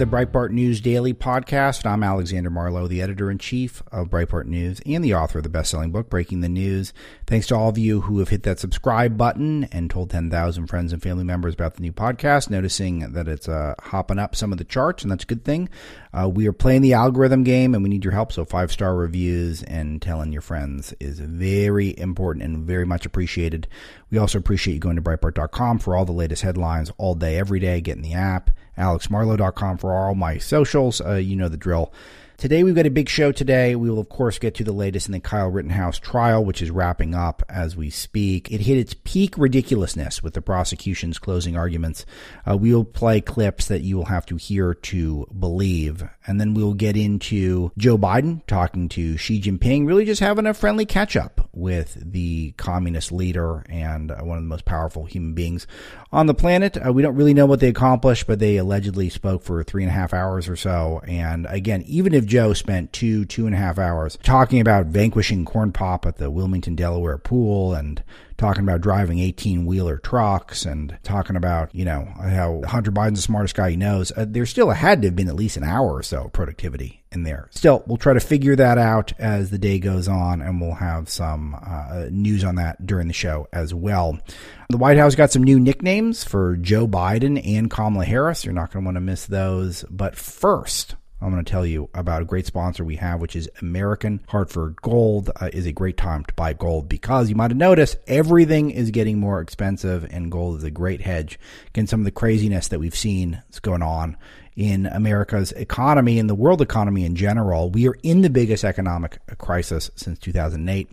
The Breitbart News Daily Podcast, I'm Alexander Marlow, the editor in chief of Breitbart News and the author of the best selling book, Breaking the News. Thanks to all of you who have hit that subscribe button and told 10,000 friends and family members about the new podcast, noticing that it's uh, hopping up some of the charts, and that's a good thing. Uh, we are playing the algorithm game, and we need your help, so five star reviews and telling your friends is very important and very much appreciated. We also appreciate you going to Breitbart.com for all the latest headlines all day, every day. Get in the app alexmarlow.com for all my socials. Uh, you know the drill. Today, we've got a big show today. We will, of course, get to the latest in the Kyle Rittenhouse trial, which is wrapping up as we speak. It hit its peak ridiculousness with the prosecution's closing arguments. Uh, we will play clips that you will have to hear to believe. And then we'll get into Joe Biden talking to Xi Jinping, really just having a friendly catch up with the communist leader and uh, one of the most powerful human beings on the planet. Uh, we don't really know what they accomplished, but they allegedly spoke for three and a half hours or so. And again, even if Joe spent two, two and a half hours talking about vanquishing corn pop at the Wilmington, Delaware pool and talking about driving 18 wheeler trucks and talking about, you know, how Hunter Biden's the smartest guy he knows. Uh, there still had to have been at least an hour or so productivity in there. Still, we'll try to figure that out as the day goes on and we'll have some uh, news on that during the show as well. The White House got some new nicknames for Joe Biden and Kamala Harris. You're not going to want to miss those. But first, I'm going to tell you about a great sponsor we have, which is American Hartford Gold. Uh, is a great time to buy gold because you might have noticed everything is getting more expensive, and gold is a great hedge against some of the craziness that we've seen is going on in America's economy and the world economy in general. We are in the biggest economic crisis since 2008.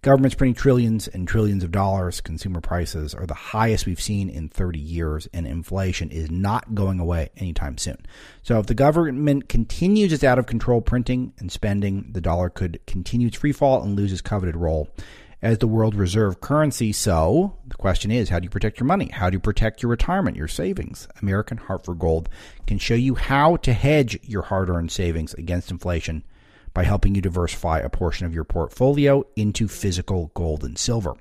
Government's printing trillions and trillions of dollars. Consumer prices are the highest we've seen in 30 years, and inflation is not going away anytime soon. So, if the government continues its out of control printing and spending, the dollar could continue its free fall and lose its coveted role as the world reserve currency. So, the question is how do you protect your money? How do you protect your retirement, your savings? American Hartford Gold can show you how to hedge your hard earned savings against inflation by helping you diversify a portion of your portfolio into physical gold and silver.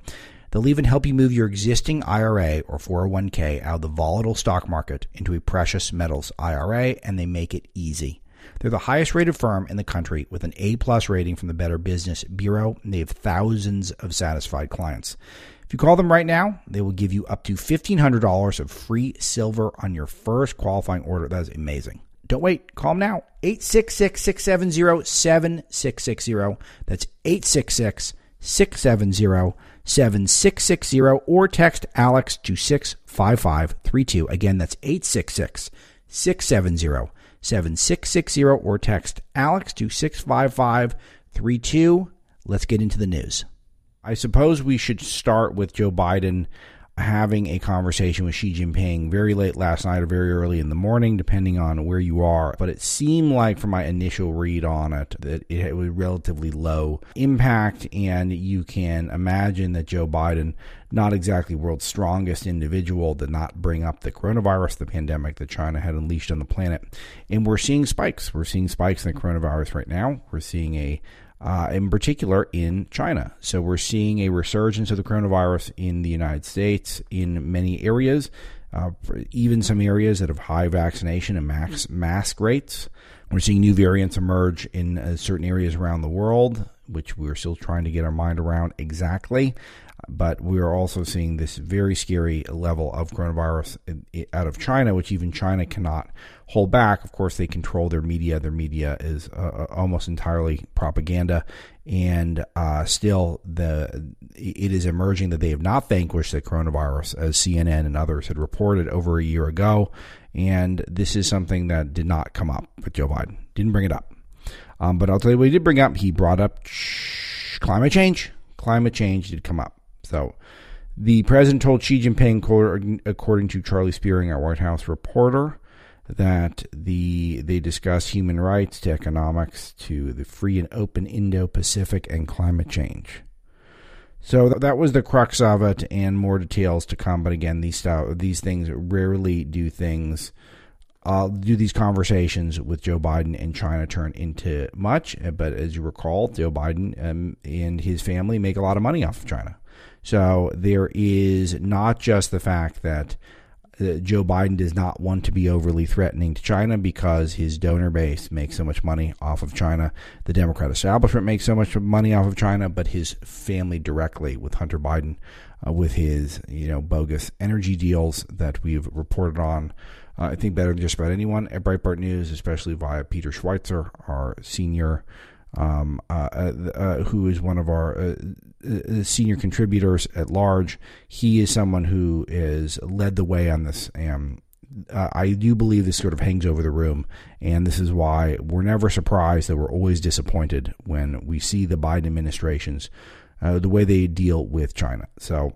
They'll even help you move your existing IRA or 401k out of the volatile stock market into a precious metals IRA, and they make it easy. They're the highest rated firm in the country with an A plus rating from the Better Business Bureau, and they have thousands of satisfied clients. If you call them right now, they will give you up to $1,500 of free silver on your first qualifying order. That is amazing. Don't wait. Call them now. 866 670 7660. That's 866 670 7660. Or text Alex to 65532. Again, that's 866 670 7660. Or text Alex to 65532. Let's get into the news. I suppose we should start with Joe Biden having a conversation with Xi Jinping very late last night or very early in the morning, depending on where you are. But it seemed like, from my initial read on it, that it was relatively low impact. And you can imagine that Joe Biden, not exactly world's strongest individual, did not bring up the coronavirus, the pandemic that China had unleashed on the planet. And we're seeing spikes. We're seeing spikes in the coronavirus right now. We're seeing a uh, in particular in China. So we're seeing a resurgence of the coronavirus in the United States in many areas, uh, even some areas that have high vaccination and max mask rates. We're seeing new variants emerge in uh, certain areas around the world, which we're still trying to get our mind around exactly. But we are also seeing this very scary level of coronavirus out of China, which even China cannot hold back. Of course, they control their media. Their media is uh, uh, almost entirely propaganda, and uh, still, the it is emerging that they have not vanquished the coronavirus, as CNN and others had reported over a year ago. And this is something that did not come up with Joe Biden. Didn't bring it up. Um, but I'll tell you what he did bring up. He brought up climate change. Climate change did come up. So. The president told Xi Jinping, according to Charlie Spiering, our White House reporter, that the they discuss human rights to economics to the free and open Indo-Pacific and climate change. So that was the crux of it, and more details to come. But again, these these things rarely do things. Uh, do these conversations with Joe Biden and China turn into much? But as you recall, Joe Biden um, and his family make a lot of money off of China. So there is not just the fact that uh, Joe Biden does not want to be overly threatening to China because his donor base makes so much money off of China. The Democrat establishment makes so much money off of China, but his family directly with Hunter Biden, uh, with his you know bogus energy deals that we've reported on. Uh, I think better than just about anyone at Breitbart News, especially via Peter Schweizer, our senior, um, uh, uh, uh who is one of our senior contributors at large. He is someone who has led the way on this. And uh, I do believe this sort of hangs over the room, and this is why we're never surprised that we're always disappointed when we see the Biden administration's uh, the way they deal with China. So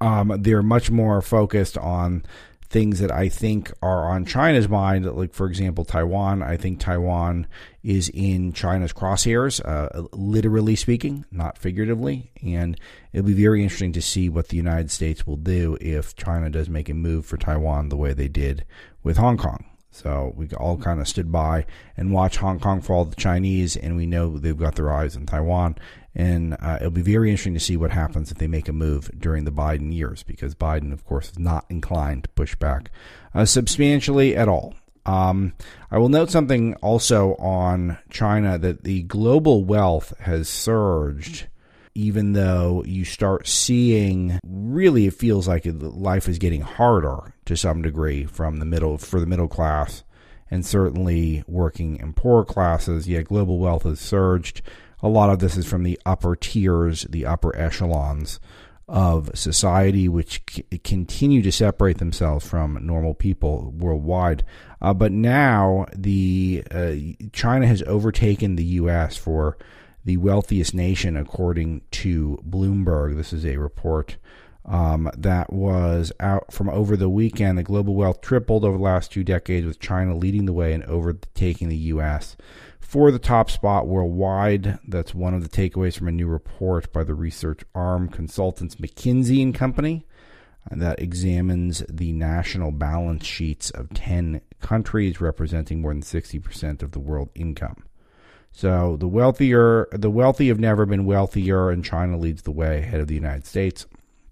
um, they're much more focused on things that I think are on China's mind, like for example Taiwan. I think Taiwan is in China's crosshairs, uh, literally speaking, not figuratively, and it'll be very interesting to see what the United States will do if China does make a move for Taiwan the way they did with Hong Kong. So we all kind of stood by and watched Hong Kong fall to the Chinese, and we know they've got their eyes on Taiwan. And uh, it'll be very interesting to see what happens if they make a move during the Biden years, because Biden, of course, is not inclined to push back uh, substantially at all. Um, I will note something also on China that the global wealth has surged, even though you start seeing really it feels like life is getting harder to some degree from the middle for the middle class and certainly working and poor classes. Yet global wealth has surged a lot of this is from the upper tiers, the upper echelons of society, which c- continue to separate themselves from normal people worldwide. Uh, but now the uh, China has overtaken the U.S. for the wealthiest nation, according to Bloomberg. This is a report. Um, that was out from over the weekend. The global wealth tripled over the last two decades, with China leading the way and overtaking the U.S for the top spot worldwide. That's one of the takeaways from a new report by the research arm consultants McKinsey and Company uh, that examines the national balance sheets of 10 countries representing more than 60% of the world income. So the wealthier the wealthy have never been wealthier and China leads the way ahead of the United States.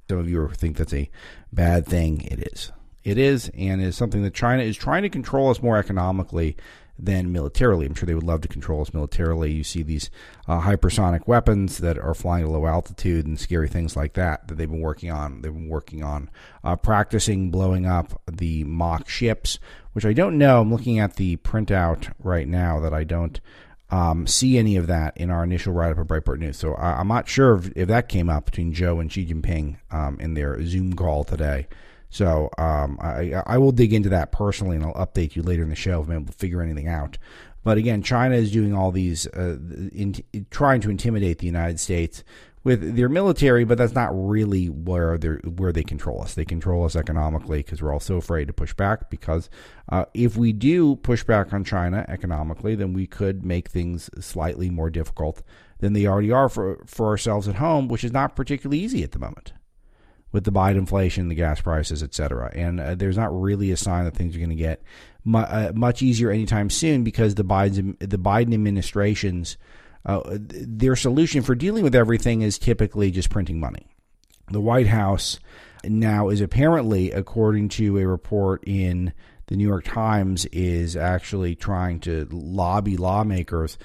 Some of you think that's a bad thing. It is. It is and is something that China is trying to control us more economically than militarily. I'm sure they would love to control us militarily. You see these uh, hypersonic weapons that are flying at low altitude and scary things like that that they've been working on. They've been working on uh, practicing blowing up the mock ships, which I don't know. I'm looking at the printout right now that I don't. Um, see any of that in our initial write up of Breitbart News. So I, am not sure if, if, that came up between Joe and Xi Jinping um, in their Zoom call today. So um, I, I will dig into that personally, and I'll update you later in the show if I'm able to figure anything out. But again, China is doing all these, uh, in, trying to intimidate the United States with their military, but that's not really where they where they control us. They control us economically because we're all so afraid to push back. Because uh, if we do push back on China economically, then we could make things slightly more difficult than they already are for for ourselves at home, which is not particularly easy at the moment with the Biden inflation, the gas prices, et cetera. And uh, there's not really a sign that things are going to get mu- uh, much easier anytime soon because the Biden the Biden administration's uh, their solution for dealing with everything is typically just printing money. The White House now is apparently, according to a report in the New York Times, is actually trying to lobby lawmakers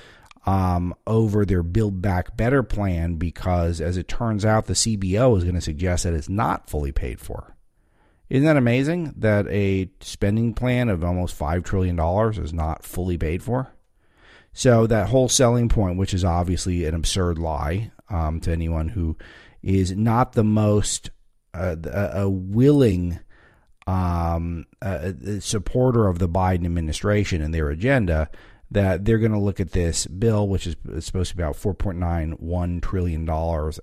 um, over their Build Back Better plan because, as it turns out, the CBO is going to suggest that it's not fully paid for. Isn't that amazing that a spending plan of almost $5 trillion is not fully paid for? So, that whole selling point, which is obviously an absurd lie um, to anyone who is not the most uh, a, willing um, uh, supporter of the Biden administration and their agenda, that they're going to look at this bill, which is supposed to be about $4.91 trillion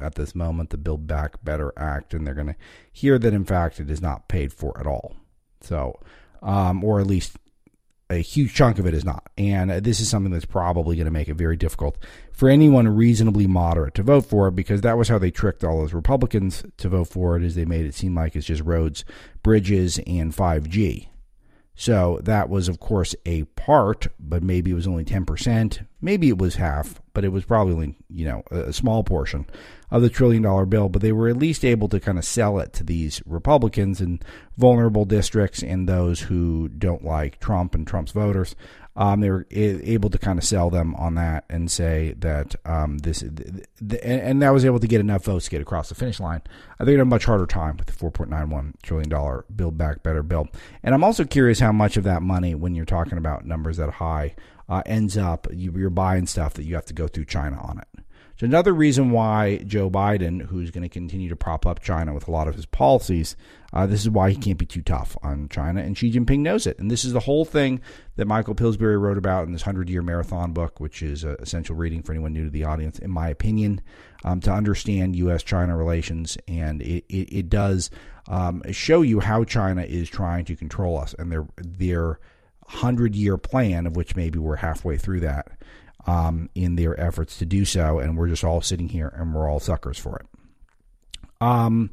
at this moment, the Build Back Better Act, and they're going to hear that, in fact, it is not paid for at all. So, um, or at least a huge chunk of it is not. And this is something that's probably going to make it very difficult for anyone reasonably moderate to vote for it because that was how they tricked all those Republicans to vote for it, is they made it seem like it's just roads, bridges, and 5G. So that was, of course, a part, but maybe it was only 10%. Maybe it was half, but it was probably, you know, a small portion of the trillion dollar bill. But they were at least able to kind of sell it to these Republicans in vulnerable districts and those who don't like Trump and Trump's voters um, they were able to kind of sell them on that and say that um, this, and that was able to get enough votes to get across the finish line. I think it had a much harder time with the 4.91 trillion dollar Build Back Better bill. And I'm also curious how much of that money, when you're talking about numbers that high, uh, ends up you're buying stuff that you have to go through China on it. So another reason why Joe Biden, who's going to continue to prop up China with a lot of his policies, uh, this is why he can't be too tough on China, and Xi Jinping knows it. And this is the whole thing that Michael Pillsbury wrote about in this 100 year marathon book, which is uh, essential reading for anyone new to the audience, in my opinion, um, to understand U.S. China relations. And it, it, it does um, show you how China is trying to control us and their, their 100 year plan, of which maybe we're halfway through that um, in their efforts to do so, and we're just all sitting here and we're all suckers for it. Um,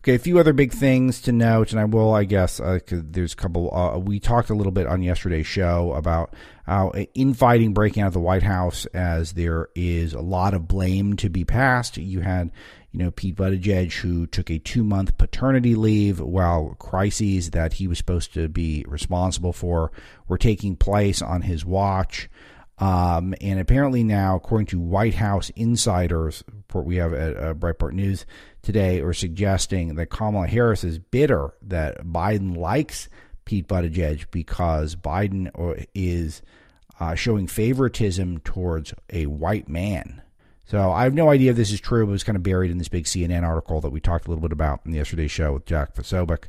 okay, a few other big things to note, and I will, I guess, uh, there's a couple. Uh, we talked a little bit on yesterday's show about how infighting breaking out of the White House, as there is a lot of blame to be passed. You had you know, Pete Buttigieg, who took a two month paternity leave while crises that he was supposed to be responsible for were taking place on his watch. Um, and apparently now, according to White House insiders, report we have at uh, Breitbart News today, are suggesting that Kamala Harris is bitter that Biden likes Pete Buttigieg because Biden uh, is uh, showing favoritism towards a white man. So I have no idea if this is true, but it was kind of buried in this big CNN article that we talked a little bit about in yesterday's show with Jack Posobiec.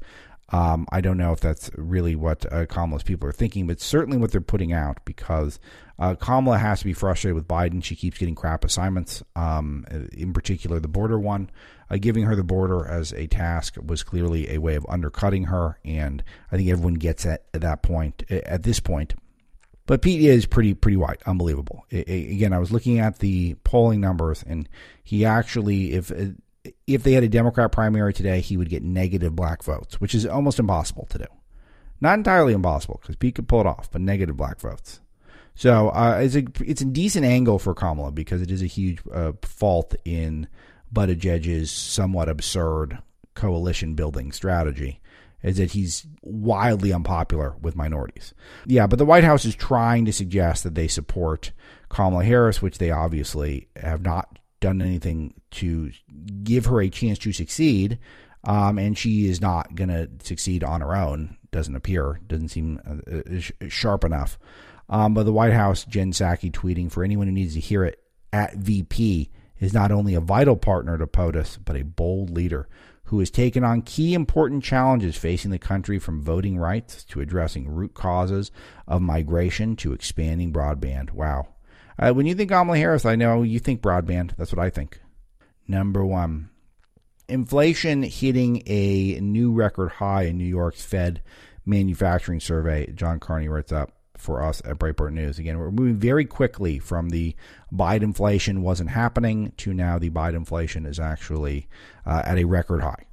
Um, I don't know if that's really what uh, Kamala's people are thinking, but certainly what they're putting out because uh, Kamala has to be frustrated with Biden. She keeps getting crap assignments, um, in particular the border one. Uh, giving her the border as a task was clearly a way of undercutting her, and I think everyone gets at, at that point. At this point, but Pete is pretty pretty white, unbelievable. Again, I was looking at the polling numbers, and he actually, if if they had a Democrat primary today, he would get negative black votes, which is almost impossible to do. Not entirely impossible because Pete could pull it off, but negative black votes. So uh, it's a it's a decent angle for Kamala because it is a huge uh, fault in Buttigieg's somewhat absurd coalition building strategy is that he's wildly unpopular with minorities. Yeah, but the White House is trying to suggest that they support Kamala Harris, which they obviously have not done anything to give her a chance to succeed. Um, and she is not going to succeed on her own. Doesn't appear. Doesn't seem uh, uh sharp enough. Um, but the White House, Jen Psaki tweeting for anyone who needs to hear it at VP is not only a vital partner to POTUS, but a bold leader who has taken on key important challenges facing the country from voting rights to addressing root causes of migration to expanding broadband. Wow. Uh, when you think Kamala Harris, I know you think broadband. That's what I think. Number one, inflation hitting a new record high in New York's Fed manufacturing survey. John Carney writes up for us at Breitbart News. Again, we're moving very quickly from the Biden inflation wasn't happening to now the Biden inflation is actually uh, at a record high.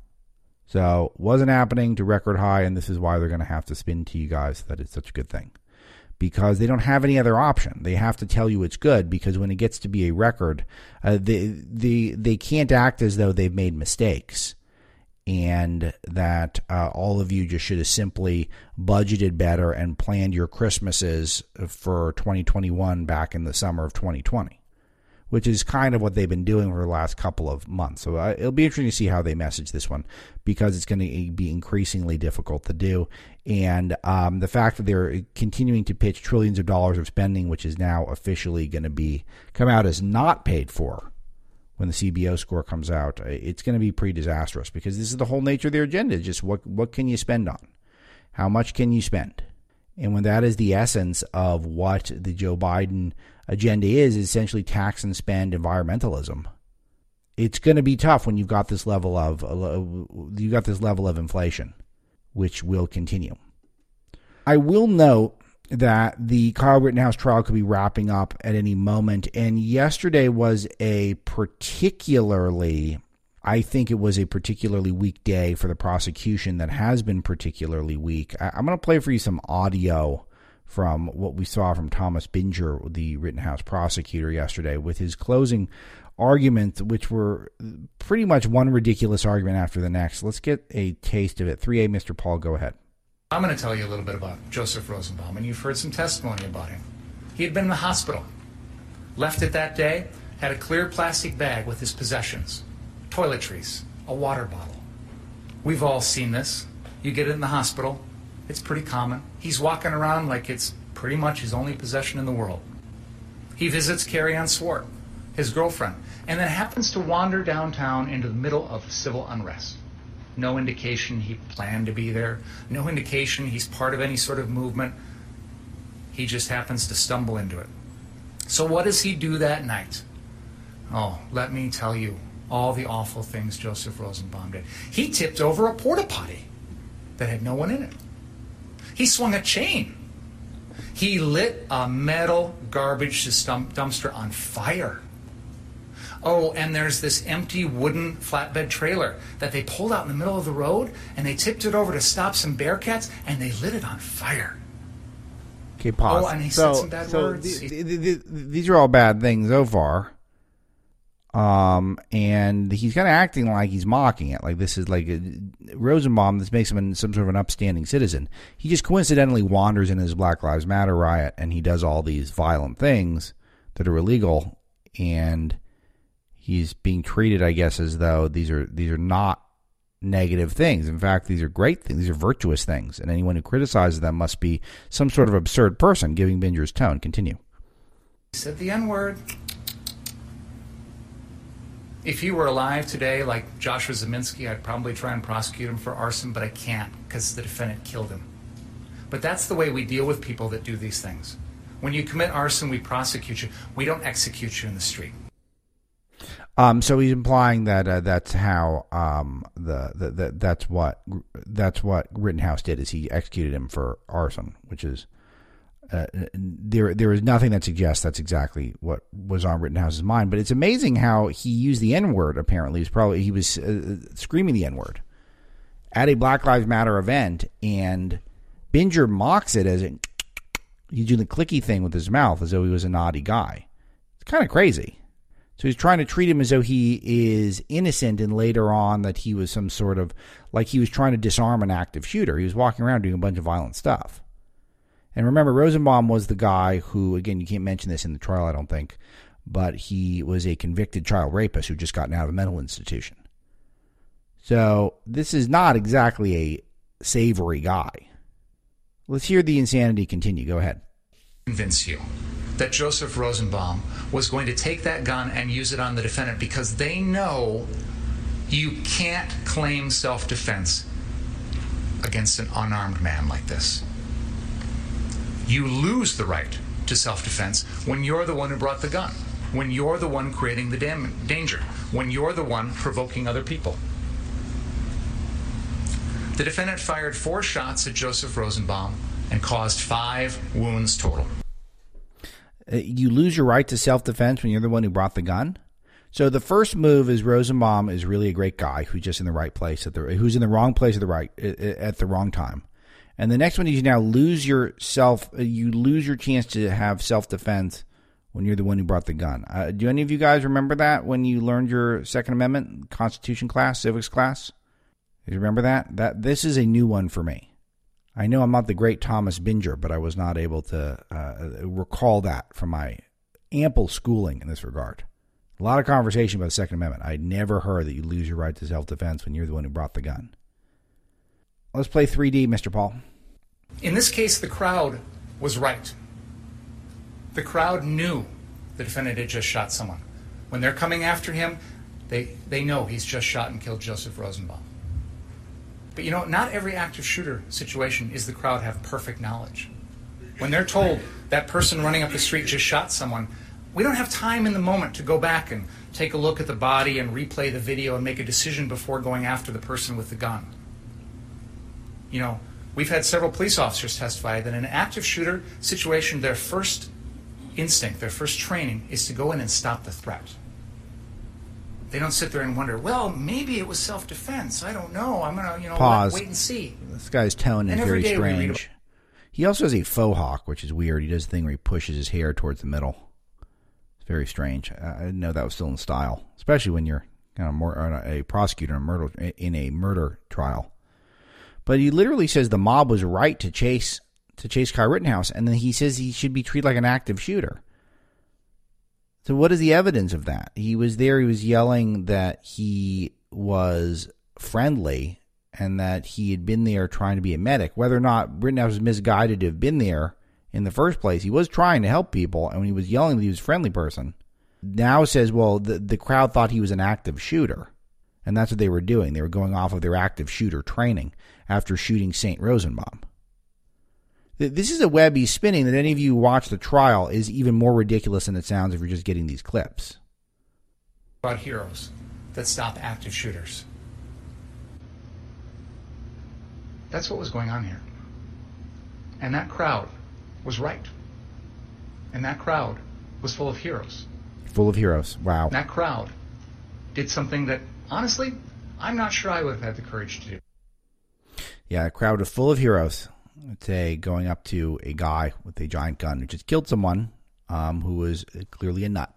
So wasn't happening to record high, and this is why they're going to have to spin to you guys that it's such a good thing because they don't have any other option. They have to tell you it's good because when it gets to be a record, uh, they, they, they can't act as though they've made mistakes and that uh, all of you just should have simply budgeted better and planned your Christmases for 2021 back in the summer of 2020 which is kind of what they've been doing for the last couple of months. So uh, it'll be interesting to see how they message this one because it's going to be increasingly difficult to do. And um, the fact that they're continuing to pitch trillions of dollars of spending, which is now officially going to be come out as not paid for when the CBO score comes out, uh, it's going to be pretty disastrous because this is the whole nature of their agenda. Just what what can you spend on? How much can you spend? And when that is the essence of what the Joe Biden agenda is, is essentially tax and spend environmentalism. It's going to be tough when you've got this level of you've got this level of inflation, which will continue. I will note that the Kyle Rittenhouse trial could be wrapping up at any moment, and yesterday was a particularly I think it was a particularly weak day for the prosecution that has been particularly weak. I, am going to play for you some audio from what we saw from Thomas Binger, the Rittenhouse prosecutor, yesterday, with his closing arguments, which were pretty much one ridiculous argument after the next. Let's get a taste of it. 3A, Mr. Paul, go ahead. I'm going to tell you a little bit about Joseph Rosenbaum, and you've heard some testimony about him. He had been in the hospital, left it that day, had a clear plastic bag with his possessions toiletries, a water bottle. We've all seen this. You get it in the hospital, it's pretty common. He's walking around like it's pretty much his only possession in the world. He visits Kariann Swart, his girlfriend, and then happens to wander downtown into the middle of civil unrest. No indication he planned to be there, no indication he's part of any sort of movement. He just happens to stumble into it. So, what does he do that night? Oh, let me tell you all the awful things Joseph Rosenbaum did. He tipped over a porta potty that had no one in it. He swung a chain. He lit a metal garbage dumpster on fire. Oh, and there's this empty wooden flatbed trailer that they pulled out in the middle of the road and they tipped it over to stop some bearcats and they lit it on fire. Okay, pause. Oh, and he so, said some bad so words. The, the, the, these are all bad things so far. Um, and he's kind of acting like he's mocking it, like this is like a, Rosenbaum. This makes him some sort of an upstanding citizen. He just coincidentally wanders in his Black Lives Matter riot, and he does all these violent things that are illegal, and he's being treated, I guess, as though these are these are not negative things. In fact, these are great things. These are virtuous things, and anyone who criticizes them must be some sort of absurd person. Giving Binger's tone. Continue. He said the N word if he were alive today, like Joshua Ziminski, I'd probably try and prosecute him for arson, but I can't because the defendant killed him. But that's the way we deal with people that do these things. When you commit arson, we prosecute you. We don't execute you in the street. Um, so he's implying that uh, that's how um, the, the, the that's what that's what Rittenhouse did is he executed him for arson, which is uh, there there is nothing that suggests that's exactly what was on Rittenhouse's mind. But it's amazing how he used the N word. Apparently, he's probably he was uh, screaming the N word at a Black Lives Matter event, and Binger mocks it as he's doing the clicky thing with his mouth as though he was a naughty guy. It's kind of crazy. So he's trying to treat him as though he is innocent, and later on that he was some sort of like he was trying to disarm an active shooter. He was walking around doing a bunch of violent stuff. And remember, Rosenbaum was the guy who, again, you can't mention this in the trial, I don't think, but he was a convicted child rapist who just gotten out of a mental institution. So this is not exactly a savory guy. Let's hear the insanity continue. Go ahead. Convince you that Joseph Rosenbaum was going to take that gun and use it on the defendant because they know you can't claim self defense against an unarmed man like this. You lose the right to self defense when you're the one who brought the gun, when you're the one creating the dam- danger, when you're the one provoking other people. The defendant fired four shots at Joseph Rosenbaum and caused five wounds total. Uh, you lose your right to self defense when you're the one who brought the gun? So the first move is Rosenbaum is really a great guy who's just in the right place at the who's in the wrong place at the right at the wrong time. And the next one is you now lose yourself. uh, you lose your chance to have self defense when you're the one who brought the gun. Uh, do any of you guys remember that when you learned your Second Amendment Constitution class, civics class? Do you remember that? That this is a new one for me. I know I'm not the great Thomas Binger, but I was not able to uh, recall that from my ample schooling in this regard. A lot of conversation about the Second Amendment. I never heard that you lose your right to self defense when you're the one who brought the gun. Let's play 3D, Mr. Paul. In this case, the crowd was right. The crowd knew the defendant had just shot someone. When they're coming after him, they, they know he's just shot and killed Joseph Rosenbaum. But you know, not every active shooter situation is the crowd have perfect knowledge. When they're told that person running up the street just shot someone, we don't have time in the moment to go back and take a look at the body and replay the video and make a decision before going after the person with the gun. You know, We've had several police officers testify that in an active shooter situation, their first instinct, their first training is to go in and stop the threat. They don't sit there and wonder, well, maybe it was self defense. I don't know. I'm going to, you know, Pause. wait and see. This guy's tone is very every day we read strange. He also has a faux hawk, which is weird. He does the thing where he pushes his hair towards the middle. It's very strange. I I didn't know that was still in style, especially when you're kind of more uh, a prosecutor in a murder in a murder trial. But he literally says the mob was right to chase to chase Kyle Rittenhouse, and then he says he should be treated like an active shooter. So what is the evidence of that? He was there. He was yelling that he was friendly and that he had been there trying to be a medic. Whether or not Rittenhouse was misguided to have been there in the first place, he was trying to help people, and when he was yelling that he was a friendly person, now says, well, the the crowd thought he was an active shooter, and that's what they were doing. They were going off of their active shooter training after shooting Saint Rosenbaum. This is a web he's spinning that any of you who watch the trial is even more ridiculous than it sounds if you're just getting these clips. about heroes that stop active shooters. That's what was going on here. And that crowd was right. And that crowd was full of heroes. Full of heroes. Wow. And that crowd did something that, honestly, I'm not sure I would have had the courage to do. Yeah, a crowd full of heroes. Say going up to a guy with a giant gun who just killed someone um, who was clearly a nut.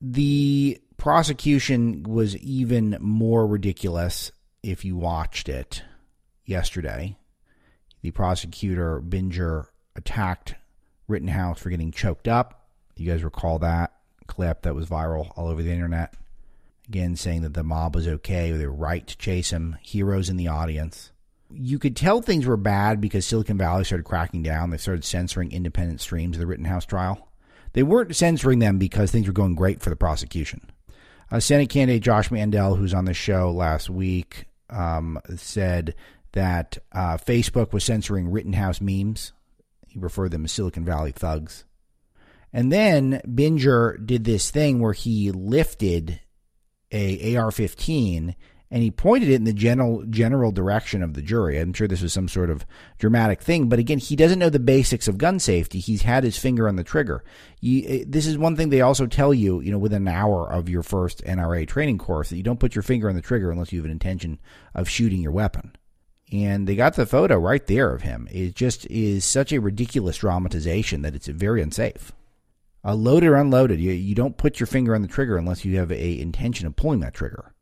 The prosecution was even more ridiculous if you watched it yesterday. The prosecutor, Binger, attacked Rittenhouse for getting choked up. You guys recall that clip that was viral all over the internet? Again, saying that the mob was okay, they were right to chase him, heroes in the audience you could tell things were bad because Silicon Valley started cracking down. They started censoring independent streams of the Rittenhouse trial. They weren't censoring them because things were going great for the prosecution. Uh, Senate candidate Josh Mandel, who's on the show last week, um, said that uh, Facebook was censoring Rittenhouse memes. He referred them as Silicon Valley thugs. And then Binger did this thing where he lifted a AR-15 and he pointed it in the general general direction of the jury. I'm sure this was some sort of dramatic thing, but again, he doesn't know the basics of gun safety. He's had his finger on the trigger. You, eh, this is one thing they also tell you, you know, within an hour of your first NRA training course that you don't put your finger on the trigger unless you have an intention of shooting your weapon. And they got the photo right there of him. It just is such a ridiculous dramatization that it's very unsafe. Uh, loaded or unloaded, you, you don't put your finger on the trigger unless you have a intention of pulling that trigger.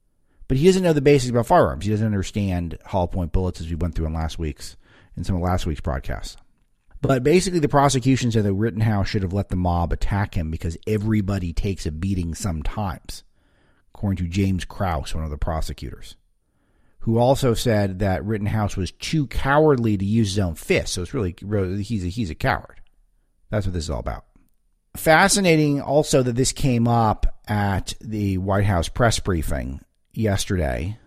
But he doesn't know the basics about firearms. He doesn't understand hollow point bullets as we went through in last week's in some of last week's broadcasts. But basically, the prosecution said that Rittenhouse should have let the mob attack him because everybody takes a beating sometimes, according to James Kraus, one of the prosecutors, who also said that Rittenhouse was too cowardly to use his own fist. So it's really he's a, he's a coward. That's what this is all about. Fascinating also that this came up at the White House press briefing yesterday,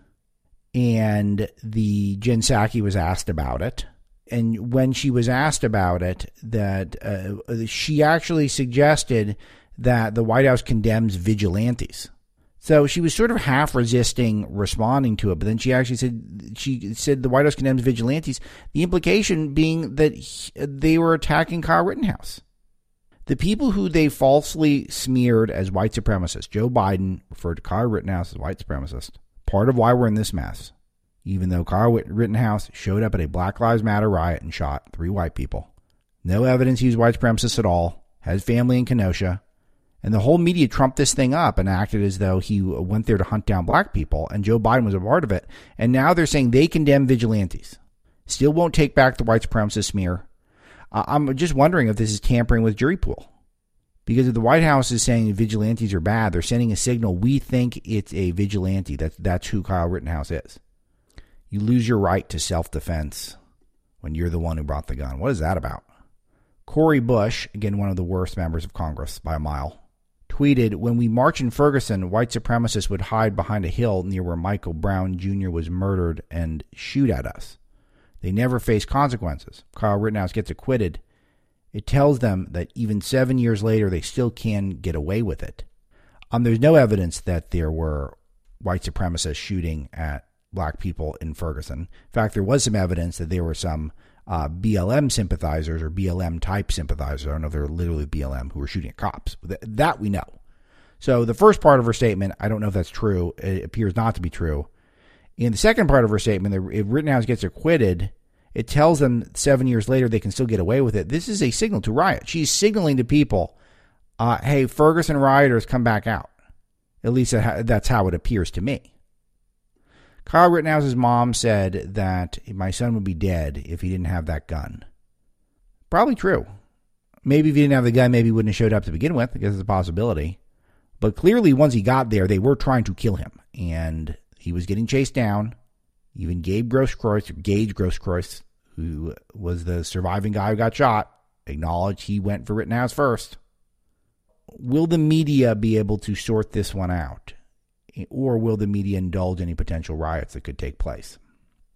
and the Jen Psaki was asked about it. And when she was asked about it, that uh, she actually suggested that the White House condemns vigilantes. So she was sort of half resisting responding to it, but then she actually said she said the White House condemns vigilantes. The implication being that he, they were attacking Kyle Rittenhouse. The people who they falsely smeared as white supremacists, Joe Biden referred to Kyle Rittenhouse as white supremacist. Part of why we're in this mess, even though Kyle Rittenhouse showed up at a Black Lives Matter riot and shot three white people. No evidence he was white supremacist at all. Has family in Kenosha. And the whole media trumped this thing up and acted as though he went there to hunt down black people, and Joe Biden was a part of it. And now they're saying they condemn vigilantes. Still won't take back the white supremacist smear. I'm just wondering if this is tampering with jury pool. Because if the White House is saying vigilantes are bad, they're sending a signal we think it's a vigilante. That's, that's who Kyle Rittenhouse is. You lose your right to self defense when you're the one who brought the gun. What is that about? Cori Bush, again, one of the worst members of Congress by a mile, tweeted When we march in Ferguson, white supremacists would hide behind a hill near where Michael Brown Jr. was murdered and shoot at us. They never face consequences. Kyle Rittenhouse gets acquitted. It tells them that even seven years later, they still can get away with it. Um, there's no evidence that there were white supremacists shooting at black people in Ferguson. In fact, there was some evidence that there were some uh, BLM sympathizers or BLM type sympathizers. I don't know if they were literally BLM who were shooting at cops. That we know. So the first part of her statement, I don't know if that's true. It appears not to be true. In the second part of her statement, if Rittenhouse gets acquitted, it tells them seven years later they can still get away with it. This is a signal to riot. She's signaling to people, uh, hey, Ferguson rioters, come back out. At least that's how it appears to me. Kyle Rittenhouse's mom said that my son would be dead if he didn't have that gun. Probably true. Maybe if he didn't have the gun, maybe he wouldn't have showed up to begin with. Guess it's a possibility. But clearly, once he got there, they were trying to kill him, and he was getting chased down. Even Gabe Grosskreutz, Gage Grosskreutz, who was the surviving guy who got shot, acknowledged he went for Rittenhouse first. Will the media be able to sort this one out? Or will the media indulge any potential riots that could take place?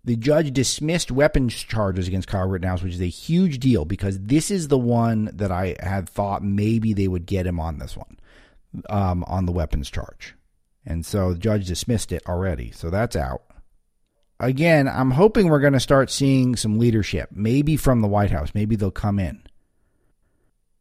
The judge dismissed weapons charges against Kyle Rittenhouse, which is a huge deal because this is the one that I had thought maybe they would get him on this one, um, on the weapons charge. And so the judge dismissed it already. So that's out. Again, I'm hoping we're going to start seeing some leadership, maybe from the White House. Maybe they'll come in.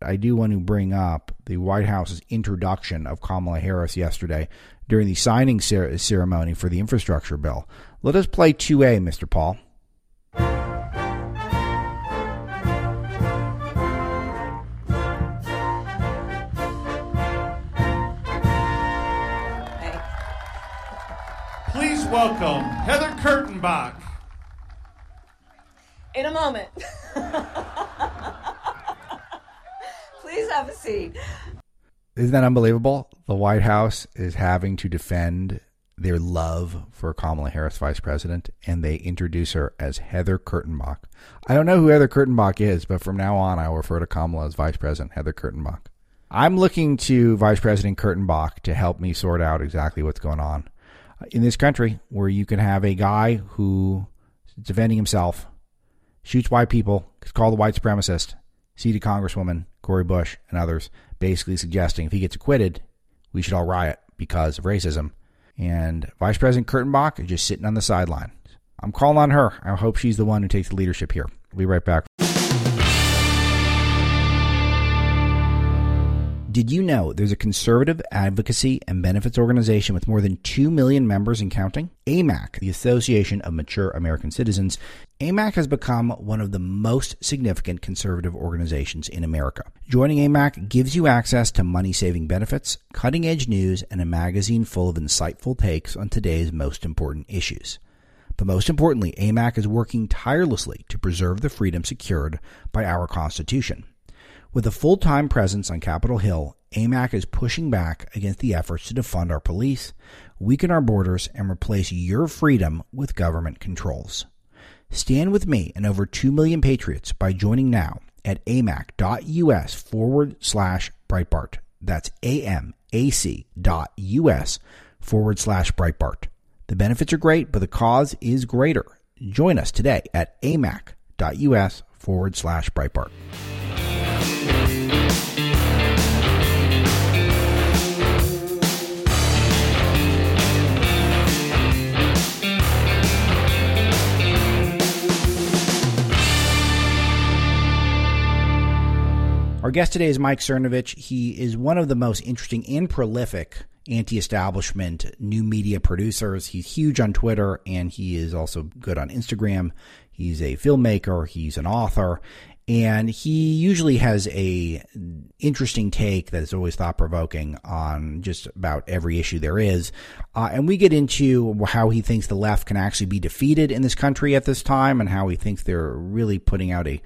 I do want to bring up the White House's introduction of Kamala Harris yesterday during the signing ceremony for the infrastructure bill. Let us play 2A, Mr. Paul. Welcome Heather Kurtenbach. In a moment. Please have a seat. Isn't that unbelievable? The White House is having to defend their love for Kamala Harris, vice president, and they introduce her as Heather Kurtenbach. I don't know who Heather Kurtenbach is, but from now on, I will refer to Kamala as vice president, Heather Kurtenbach. I'm looking to Vice President Kurtenbach to help me sort out exactly what's going on in this country, where you can have a guy who is defending himself, shoots white people, called a white supremacist, seated Congresswoman Cori Bush and others, basically suggesting if he gets acquitted, we should all riot because of racism and Vice President Kurtenbach is just sitting on the sideline. I'm calling on her. I hope she's the one who takes the leadership here. We'll be right back. Did you know there's a conservative advocacy and benefits organization with more than 2 million members and counting? AMAC, the Association of Mature American Citizens, AMAC has become one of the most significant conservative organizations in America. Joining AMAC gives you access to money saving benefits, cutting edge news, and a magazine full of insightful takes on today's most important issues. But most importantly, AMAC is working tirelessly to preserve the freedom secured by our Constitution. With a full time presence on Capitol Hill, AMAC is pushing back against the efforts to defund our police, weaken our borders, and replace your freedom with government controls. Stand with me and over 2 million patriots by joining now at amac.us forward slash Breitbart. That's amac.us forward slash Breitbart. The benefits are great, but the cause is greater. Join us today at amac.us forward slash Breitbart. Our guest today is Mike Cernovich. He is one of the most interesting and prolific anti establishment new media producers. He's huge on Twitter and he is also good on Instagram. He's a filmmaker, he's an author, and he usually has a interesting take that is always thought provoking on just about every issue there is. Uh, and we get into how he thinks the left can actually be defeated in this country at this time and how he thinks they're really putting out a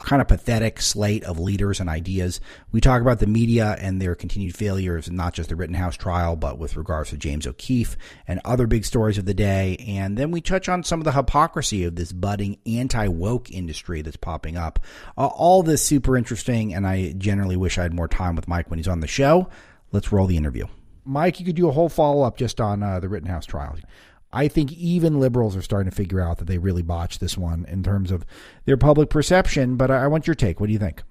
kind of pathetic slate of leaders and ideas. We talk about the media and their continued failures, not just the Rittenhouse trial, but with regards to James O'Keefe and other big stories of the day. And then we touch on some of the hypocrisy of this budding anti woke industry that's popping up. Uh, all this super interesting, and I generally wish I had more time with Mike when he's on the show. Let's roll the interview. Mike, you could do a whole follow up just on uh, the Rittenhouse trial. I think even liberals are starting to figure out that they really botched this one in terms of their public perception. But I want your take. What do you think?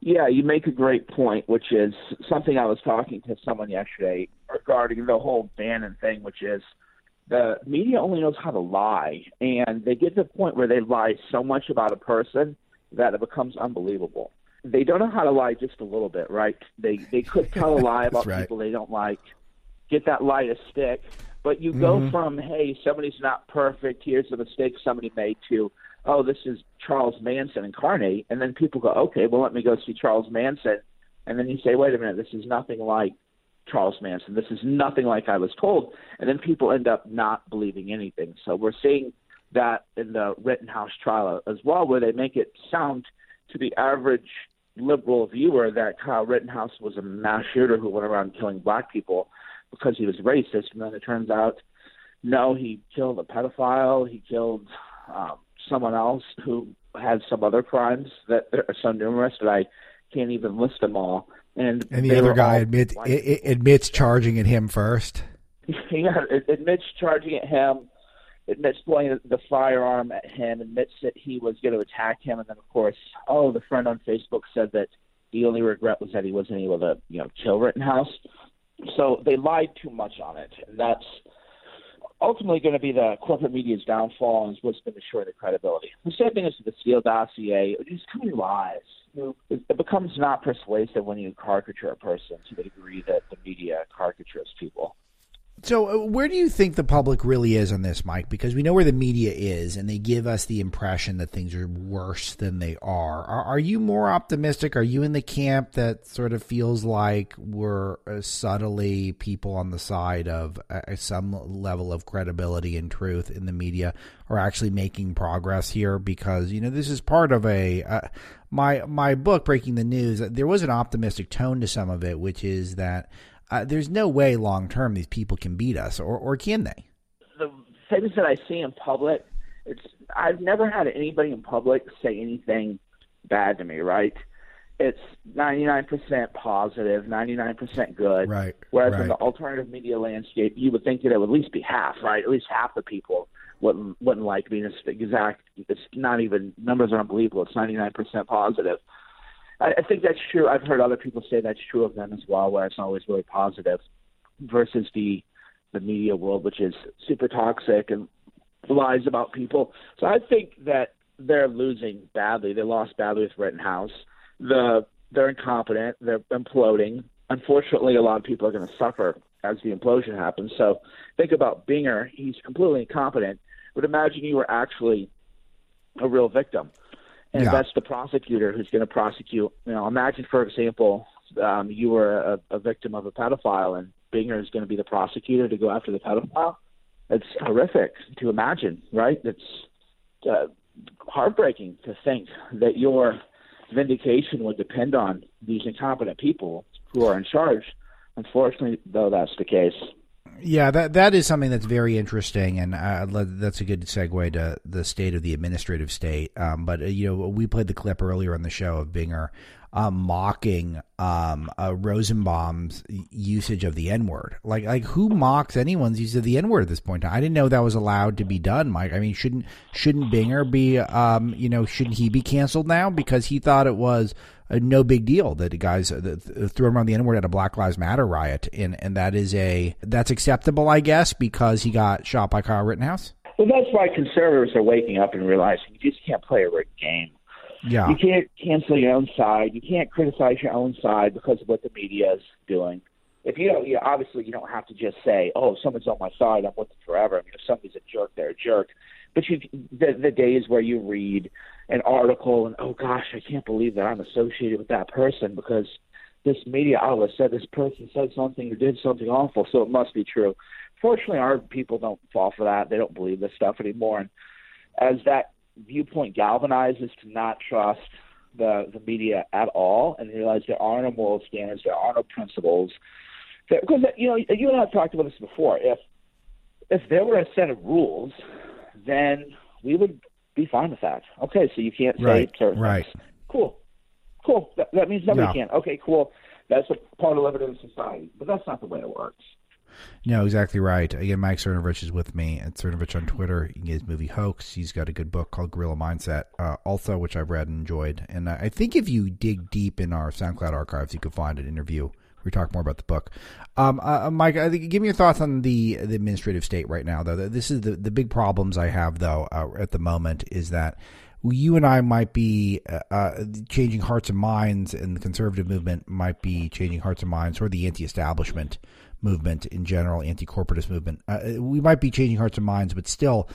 Yeah, you make a great point, which is something I was talking to someone yesterday regarding the whole Bannon thing, which is the media only knows how to lie, and they get to the point where they lie so much about a person that it becomes unbelievable. they don't know how to lie just a little bit, right? They they could tell a lie about right. people they don't like, get that lie to stick. But you go Mm-hmm. from hey, somebody's not perfect. Here's the mistake somebody made to oh, this is Charles Manson incarnate, and then people go, okay, well, let me go see Charles Manson, and then you say, wait a minute, this is nothing like Charles Manson. This is nothing like I was told, and then people end up not believing anything. So we're seeing that in the Rittenhouse trial as well, where they make it sound to the average liberal viewer that Kyle Rittenhouse was a mass shooter who went around killing black people because he was racist, and then it turns out no, he killed a pedophile. He killed um, someone else who had some other crimes that are so numerous that I can't even list them all. And And the other guy admits white. i- i- admits charging at him first. yeah, it admits charging at him, admits pointing the firearm at him, admits that he was going to attack him, and then of course, oh, the friend on Facebook said that the only regret was that he wasn't able to, you know, kill Rittenhouse. So they lied too much on it, and that's ultimately going to be the corporate media's downfall and what's going to destroy the credibility. The same thing is with the Steele dossier. Too many lies. You know, it becomes not persuasive when you caricature a person to the degree that the media caricatures people. So, uh, where do you think the public really is on this, Mike? Because we know where the media is, and they give us the impression that things are worse than they are. Are, are you more optimistic? Are you in the camp that sort of feels like we're uh, subtly people on the side of uh, some level of credibility and truth in the media are actually making progress here? Because you know this is part of a uh, my my book, Breaking the News. There was an optimistic tone to some of it, which is that uh, there's no way long term these people can beat us, or or can they? the things that I see in public, it's I've never had anybody in public say anything bad to me, right? It's 99% positive, 99% good. Right, Whereas right. in the alternative media landscape, you would think that it would at least be half, right? At least half the people wouldn't wouldn't like me. It's exact. It's not even numbers are unbelievable. It's 99% positive. I, I think that's true. I've heard other people say that's true of them as well, where it's always really positive, versus the the media world, which is super toxic and lies about people. So I think that they're losing badly. They lost badly with Rittenhouse. The they're incompetent. They're imploding. Unfortunately, a lot of people are going to suffer as the implosion happens. So think about Binger. He's completely incompetent. But imagine you were actually a real victim, and Yeah. that's the prosecutor who's going to prosecute. You know, imagine for example, um, you were a, a victim of a pedophile, and Binger is going to be the prosecutor to go after the pedophile. It's horrific to imagine, right? It's uh, heartbreaking to think that your vindication would depend on these incompetent people who are in charge. Unfortunately, though, that's the case. Yeah, that that is something that's very interesting, and uh, that's a good segue to the state of the administrative state. Um, but uh, you know, we played the clip earlier on the show of Binger um, mocking um, uh, Rosenbaum's usage of the N word. Like, like who mocks anyone's use of the N word at this point? I didn't know that was allowed to be done, Mike. I mean, shouldn't shouldn't Binger be, um, you know, shouldn't he be canceled now because he thought it was uh, no big deal that the guys uh, that th- threw around the N word at a Black Lives Matter riot, and and that is a that's acceptable, I guess, because he got shot by Kyle Rittenhouse. Well, that's why conservatives are waking up and realizing you just can't play a rigged game. Yeah, You can't cancel your own side. You can't criticize your own side because of what the media is doing. If you don't, you obviously you don't have to just say, "Oh, someone's on my side. I'm with them forever." I mean, if somebody's a jerk, they're a jerk. But you, the, the days where you read an article and, "Oh gosh, I can't believe that I'm associated with that person because this media outlet said this person said something or did something awful, so it must be true." Fortunately, our people don't fall for that. They don't believe this stuff anymore. And as that viewpoint galvanizes to not trust the the media at all and realize there are no moral standards, there are no principles. That, because you know, you and I have talked about this before. If if there were a set of rules, then we would be fine with that. Okay, so you can't say Right, certain right. things. Cool, cool. That, that means nobody Yeah. can. Okay, cool. That's a part of living in society, but that's not the way it works. No, exactly right. Again, Mike Cernovich is with me at Cernovich on Twitter. You can get his movie Hoax. He's got a good book called Gorilla Mindset, uh, also, which I've read and enjoyed. And uh, I think if you dig deep in our SoundCloud archives, you could find an interview where we talk more about the book. Um, uh, Mike, I think, give me your thoughts on the the administrative state right now. Though this is the the big problems I have though uh, at the moment is that you and I might be uh, uh, changing hearts and minds, and the conservative movement might be changing hearts and minds, or the anti-establishment movement in general, anti-corporatist movement. Uh, we might be changing hearts and minds, but still,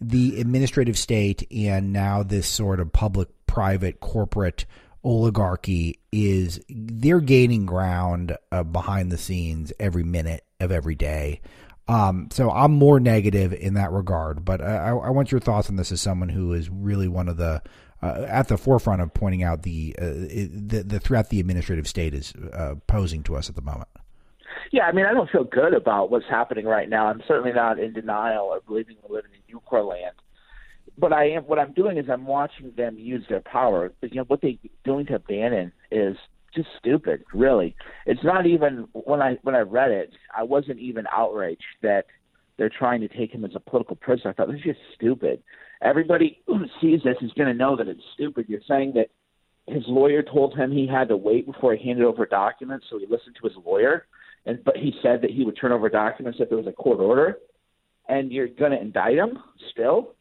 the administrative state and now this sort of public-private corporate oligarchy is they're gaining ground uh, behind the scenes every minute of every day. Um, so I'm more negative in that regard, but I, I, want your thoughts on this as someone who is really one of the uh, at the forefront of pointing out the, uh, the, the threat the administrative state is uh, posing to us at the moment. Yeah, I mean, I don't feel good about what's happening right now. I'm certainly not in denial or believing we're living in Ucore land. But I am. What I'm doing is I'm watching them use their power. You know what they're doing to Bannon is just stupid. Really, it's not even when I when I read it, I wasn't even outraged that they're trying to take him as a political prisoner. I thought this is just stupid. Everybody who sees this is going to know that it's stupid. You're saying that his lawyer told him he had to wait before he handed over documents, so he listened to his lawyer, and but he said that he would turn over documents if there was a court order, and you're going to indict him still.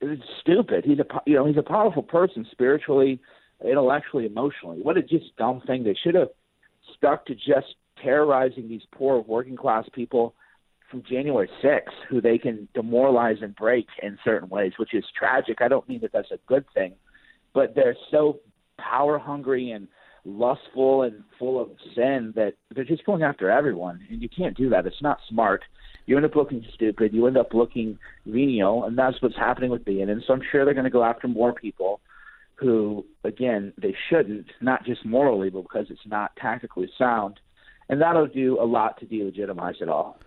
It's stupid. He's a you know he's a powerful person spiritually intellectually, emotionally. What a just dumb thing. They should have stuck to just terrorizing these poor working class people from January 6th, who they can demoralize and break in certain ways, which is tragic. I don't mean that that's a good thing, but they're so power hungry and lustful and full of sin that they're just going after everyone, and you can't do that. It's not smart. You end up looking stupid. You end up looking venial, and that's what's happening with. And so I'm sure they're going to go after more people who, again, they shouldn't, not just morally, but because it's not tactically sound. And that'll do a lot to delegitimize it all.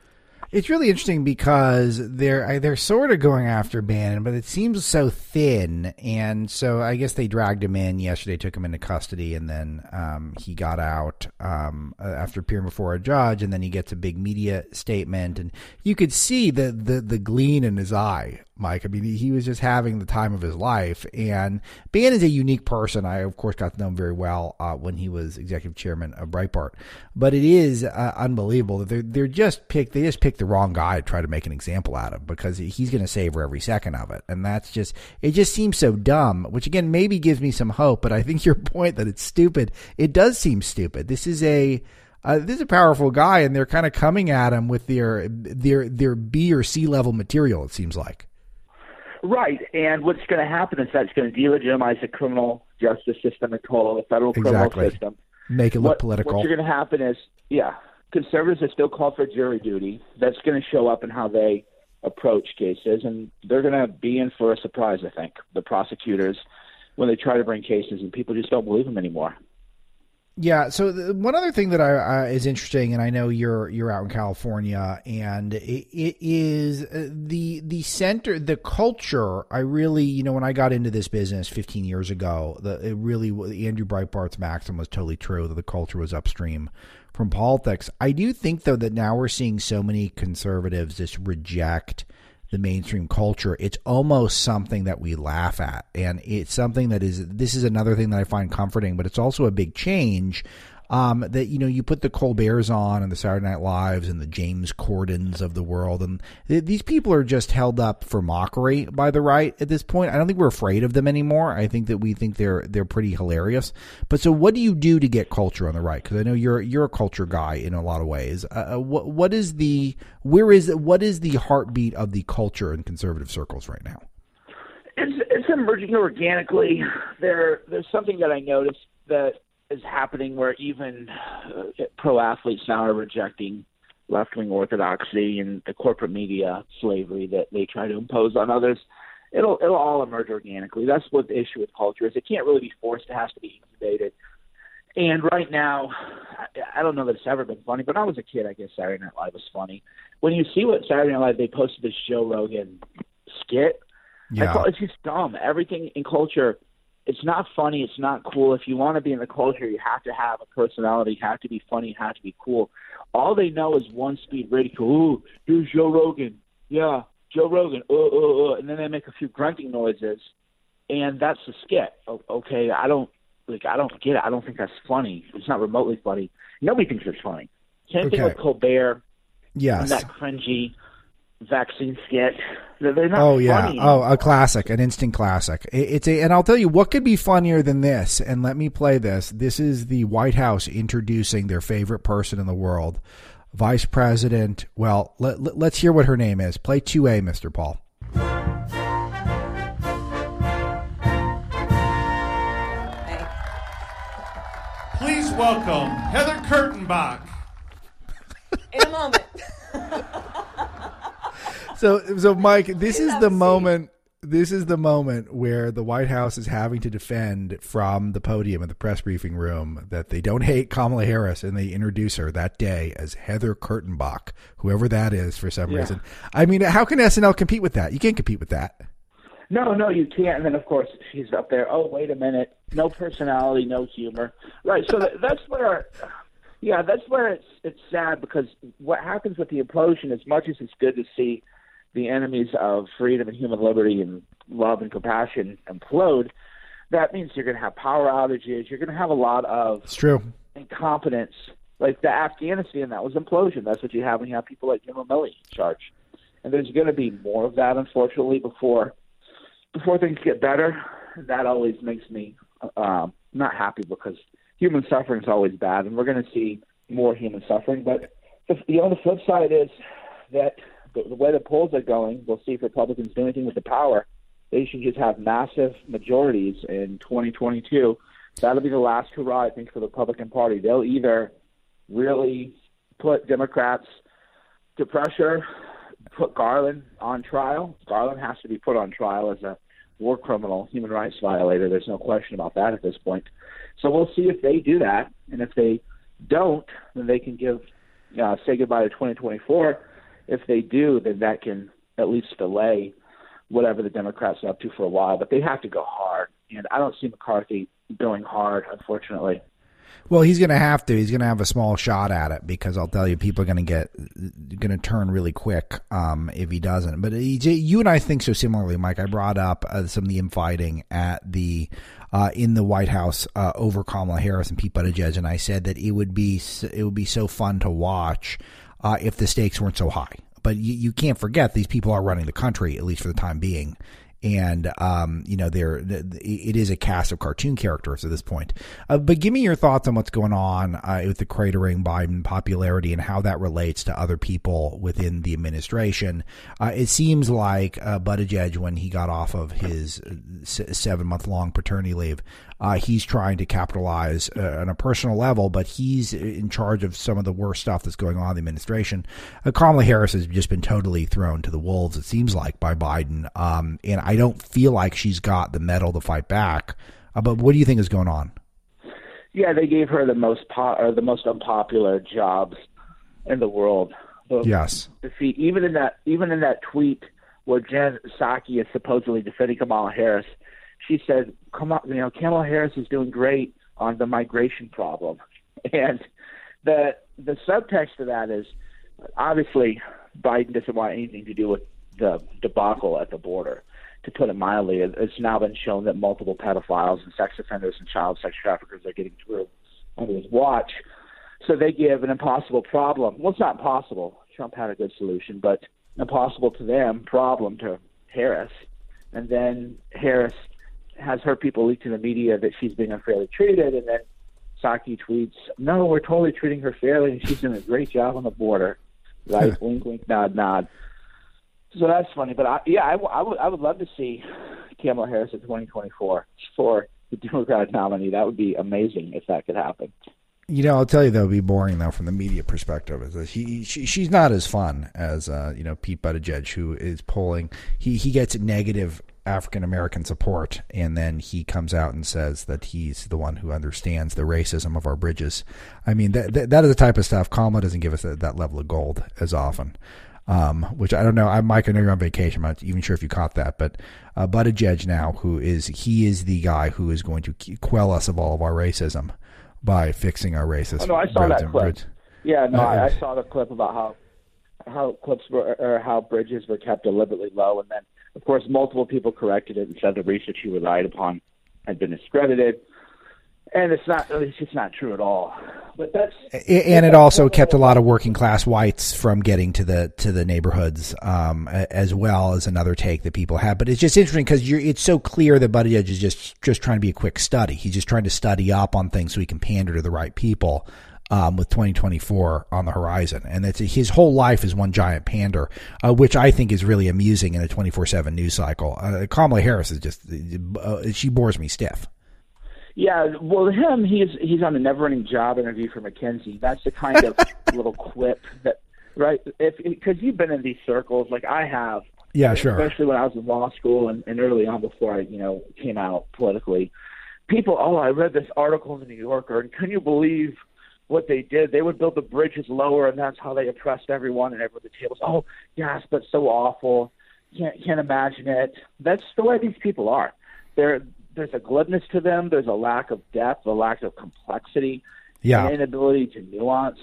It's really interesting because they're they're sort of going after Bannon, but it seems so thin, and so I guess they dragged him in yesterday, took him into custody, and then um, he got out um, after appearing before a judge, and then he gets a big media statement, and you could see the the, the gleam in his eye Mike. I mean, he was just having the time of his life. And Bannon is a unique person. I, of course, got to know him very well uh, when he was executive chairman of Breitbart. But it is uh, unbelievable that they're, they're just picked, they just picked the wrong guy to try to make an example out of because he's going to savor every second of it. And that's just, it just seems so dumb, which again, maybe gives me some hope. But I think your point that it's stupid, it does seem stupid. This is a, uh, this is a powerful guy, and they're kind of coming at him with their their their B or C level material. It seems like. Right, and what's going to happen is that's going to delegitimize the criminal justice system in total, the federal exactly. criminal system. Make it look what, political. What's going to happen is, yeah, conservatives are still called for jury duty. That's going to show up in how they approach cases, and they're going to be in for a surprise. I think the prosecutors when they try to bring cases, and people just don't believe them anymore. Yeah. So the, one other thing that I, is interesting, and I know you're you're out in California, and it, it is uh, the the center, the culture. I really, you know, when I got into this business 15 years ago, the it really Andrew Breitbart's maxim was totally true that the culture was upstream from politics. I do think though that now we're seeing so many conservatives just reject the mainstream culture, it's almost something that we laugh at. And it's something that is, this is another thing that I find comforting, but it's also a big change um, that you know you put the Colbert's on and the Saturday Night Lives and the James Cordens of the world, and th- these people are just held up for mockery by the right at this point. I don't think we're afraid of them anymore. I think that we think they're they're pretty hilarious. But so, what do you do to get culture on the right? Because I know you're you're a culture guy in a lot of ways. Uh, uh, what what is the where is what is the heartbeat of the culture in conservative circles right now? It's it's emerging organically. There there's something that I noticed that is happening where even uh, pro athletes now are rejecting left wing orthodoxy and the corporate media slavery that they try to impose on others. It'll it'll all emerge organically. That's what the issue with culture is. It can't really be forced. It has to be incubated. And right now, I don't know that it's ever been funny, but when I was a kid, I guess Saturday Night Live was funny. When you see what Saturday Night Live, they posted this Joe Rogan skit. Yeah. I call, it's just dumb. Everything in culture it's not funny. It's not cool. If you want to be in the culture, you have to have a personality. You have to be funny. You have to be cool. All they know is one speed ridicule. Ooh, here's Joe Rogan. Yeah, Joe Rogan. Uh, uh, uh. And then they make a few grunting noises, and that's the skit. Okay, I don't like. I don't get it. I don't think that's funny. It's not remotely funny. Nobody thinks it's funny. Same okay. thing with Colbert. Yes. And that cringy vaccine skit. They're they're not Oh yeah. funny Oh, a classic, an instant classic. It- It's a, and I'll tell you what could be funnier than this. And let me play this. This is the White House introducing their favorite person in the world, Vice President. Well, let, let, let's hear what her name is. Play two A, Mister Paul. Please welcome Heather Kurtenbach. In a moment. So, so Mike, this is the moment. This is the moment where the White House is having to defend from the podium in the press briefing room that they don't hate Kamala Harris and they introduce her that day as Heather Kurtenbach, whoever that is for some Yeah. reason. I mean, how can SNL compete with that? You can't compete with that. No, no, you can't. And then, of course, she's up there. Oh, wait a minute. No personality, no humor. Right. So that, that's where, yeah, that's where it's it's sad because what happens with the implosion, as much as it's good to see the enemies of freedom and human liberty and love and compassion implode, that means you're going to have power outages. You're going to have a lot of It's true. incompetence. Like the Afghanistan, that was implosion. That's what you have when you have people like General Milley in charge. And there's going to be more of that, unfortunately, before before things get better. That always makes me um, not happy because human suffering is always bad, and we're going to see more human suffering. But the, you know, the flip side is that the, the way the polls are going, we'll see if Republicans do anything with the power. They should just have massive majorities in 2022. That'll be the last hurrah, I think, for the Republican Party. They'll either really put Democrats to pressure, put Garland on trial. Garland has to be put on trial as a war criminal, human rights violator. There's no question about that at this point. So we'll see if they do that, and if they don't, then they can give uh, say goodbye to 2024. If they do, then that can at least delay whatever the Democrats are up to for a while. But they have to go hard, and I don't see McCarthy going hard, unfortunately. Well, he's going to have to. He's going to have a small shot at it because I'll tell you, people are going to get going to turn really quick um, if he doesn't. But he, you and I think so similarly, Mike. I brought up uh, some of the infighting at the uh, in the White House uh, over Kamala Harris and Pete Buttigieg, and I said that it would be it would be so fun to watch uh, if the stakes weren't so high. But you, you can't forget these people are running the country at least for the time being and um, you know, there it is a cast of cartoon characters at this point. Uh, but give me your thoughts on what's going on uh, with the cratering Biden popularity and how that relates to other people within the administration. Uh, it seems like uh, Buttigieg, when he got off of his uh, seven month long paternity leave, uh, he's trying to capitalize uh, on a personal level, but he's in charge of some of the worst stuff that's going on in the administration. Kamala Harris has just been totally thrown to the wolves, it seems like, by Biden. Um, and I don't feel like she's got the mettle to fight back. Uh, but what do you think is going on? Yeah, they gave her the most po- or the most unpopular jobs in the world. The Yes. defeat, even in that even in that tweet where Jen Psaki is supposedly defending Kamala Harris, she said, "Come on, you know, Kamala Harris is doing great on the migration problem," and the the subtext of that is obviously Biden doesn't want anything to do with the debacle at the border. To put it mildly, it's now been shown that multiple pedophiles and sex offenders and child sex traffickers are getting through under his watch. So they give an impossible problem. Well, it's not impossible. Trump had a good solution, but impossible to them problem to Harris. And then Harris has her people leak to the media that she's being unfairly treated, and then Psaki tweets, "No, we're totally treating her fairly, and she's doing a great job on the border." Right? wink, wink, nod, nod. So that's funny, but I, yeah, I, I would I would love to see Kamala Harris in 2024 for the Democratic nominee. That would be amazing if that could happen. You know, I'll tell you that would be boring though from the media perspective. Is she, she she's not as fun as uh, you know Pete Buttigieg, who is polling. He he gets negative African American support, and then he comes out and says that he's the one who understands the racism of our bridges. I mean, that that, that is the type of stuff. Kamala doesn't give us that, that level of gold as often. Um, which I don't know. I, Mike, I know you're on vacation. I'm not even sure if you caught that, but uh, judge now, who is he is the guy who is going to quell us of all of our racism by fixing our racism. Oh, no, I saw that clip. bridge. Yeah, no, Uh, I, I saw the clip about how how clips were or how bridges were kept deliberately low, and then of course multiple people corrected it and said the research he relied upon had been discredited, and it's not it's just not true at all. But that's and it also kept a lot of working class whites from getting to the to the neighborhoods um, as well as another take that people have. But it's just interesting because it's so clear that Buttigieg is just just trying to be a quick study. He's just trying to study up on things so he can pander to the right people. Um, with 2024 on the horizon, and his whole life is one giant pander, uh, which I think is really amusing in a 24/7 news cycle. Uh, Kamala Harris is just uh, she bores me stiff. Yeah, well, him, he's he's on a never-ending job interview for McKinsey. That's the kind of little quip that, right? If because you've been in these circles, like I have. Yeah, sure. Especially when I was in law school and, and early on before I, you know, came out politically. People, oh, I read this article in the New Yorker, and can you believe what they did? They would build the bridges lower, and that's how they oppressed everyone and everyone at the tables. Oh, yes, but so awful. Can't can't imagine it. That's the way these people are. They're there's a glibness to them. There's a lack of depth, a lack of complexity, yeah, an inability to nuance.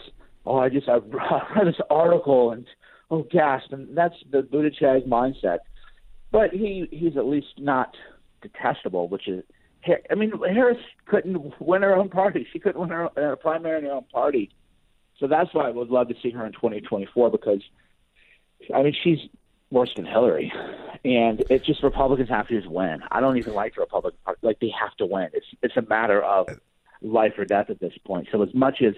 Oh, I just I read this article and oh gasp, and that's the Buttigieg mindset. But he he's at least not detestable, which is I mean Harris couldn't win her own party. She couldn't win her, her uh, primary in her own party. So that's why I would love to see her in 2024 because I mean she's worse than Hillary. And it's just Republicans have to just win. I don't even like the Republican Party. Like they have to win. It's it's a matter of life or death at this point. So as much as